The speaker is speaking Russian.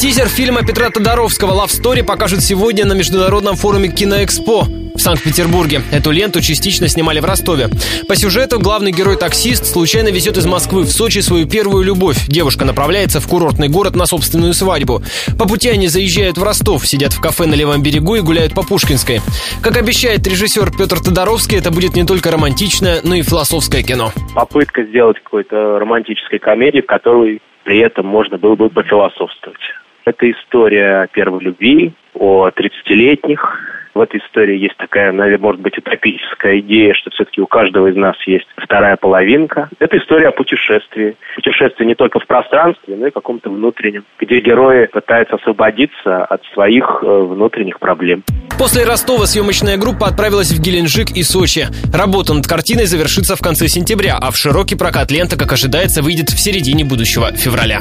Тизер фильма Петра Тодоровского «Love Story» покажут сегодня на международном форуме «Киноэкспо» в Санкт-Петербурге. Эту ленту частично снимали в Ростове. По сюжету главный герой-таксист случайно везет из Москвы в Сочи свою первую любовь. Девушка направляется в курортный город на собственную свадьбу. По пути они заезжают в Ростов, сидят в кафе на левом берегу и гуляют по Пушкинской. Как обещает режиссер Петр Тодоровский, это будет не только романтичное, но и философское кино. Попытка сделать какой-то романтической комедии, в которой при этом можно было бы пофилософствовать. Это история первой любви, о 30-летних. В этой истории есть такая, наверное, может быть, утопическая идея, что все-таки у каждого из нас есть вторая половинка. Это история о путешествии. Путешествие не только в пространстве, но и каком-то внутреннем, где герои пытаются освободиться от своих э, внутренних проблем. После Ростова съемочная группа отправилась в Геленджик и Сочи. Работа над картиной завершится в конце сентября, а в широкий прокат лента, как ожидается, выйдет в середине будущего февраля.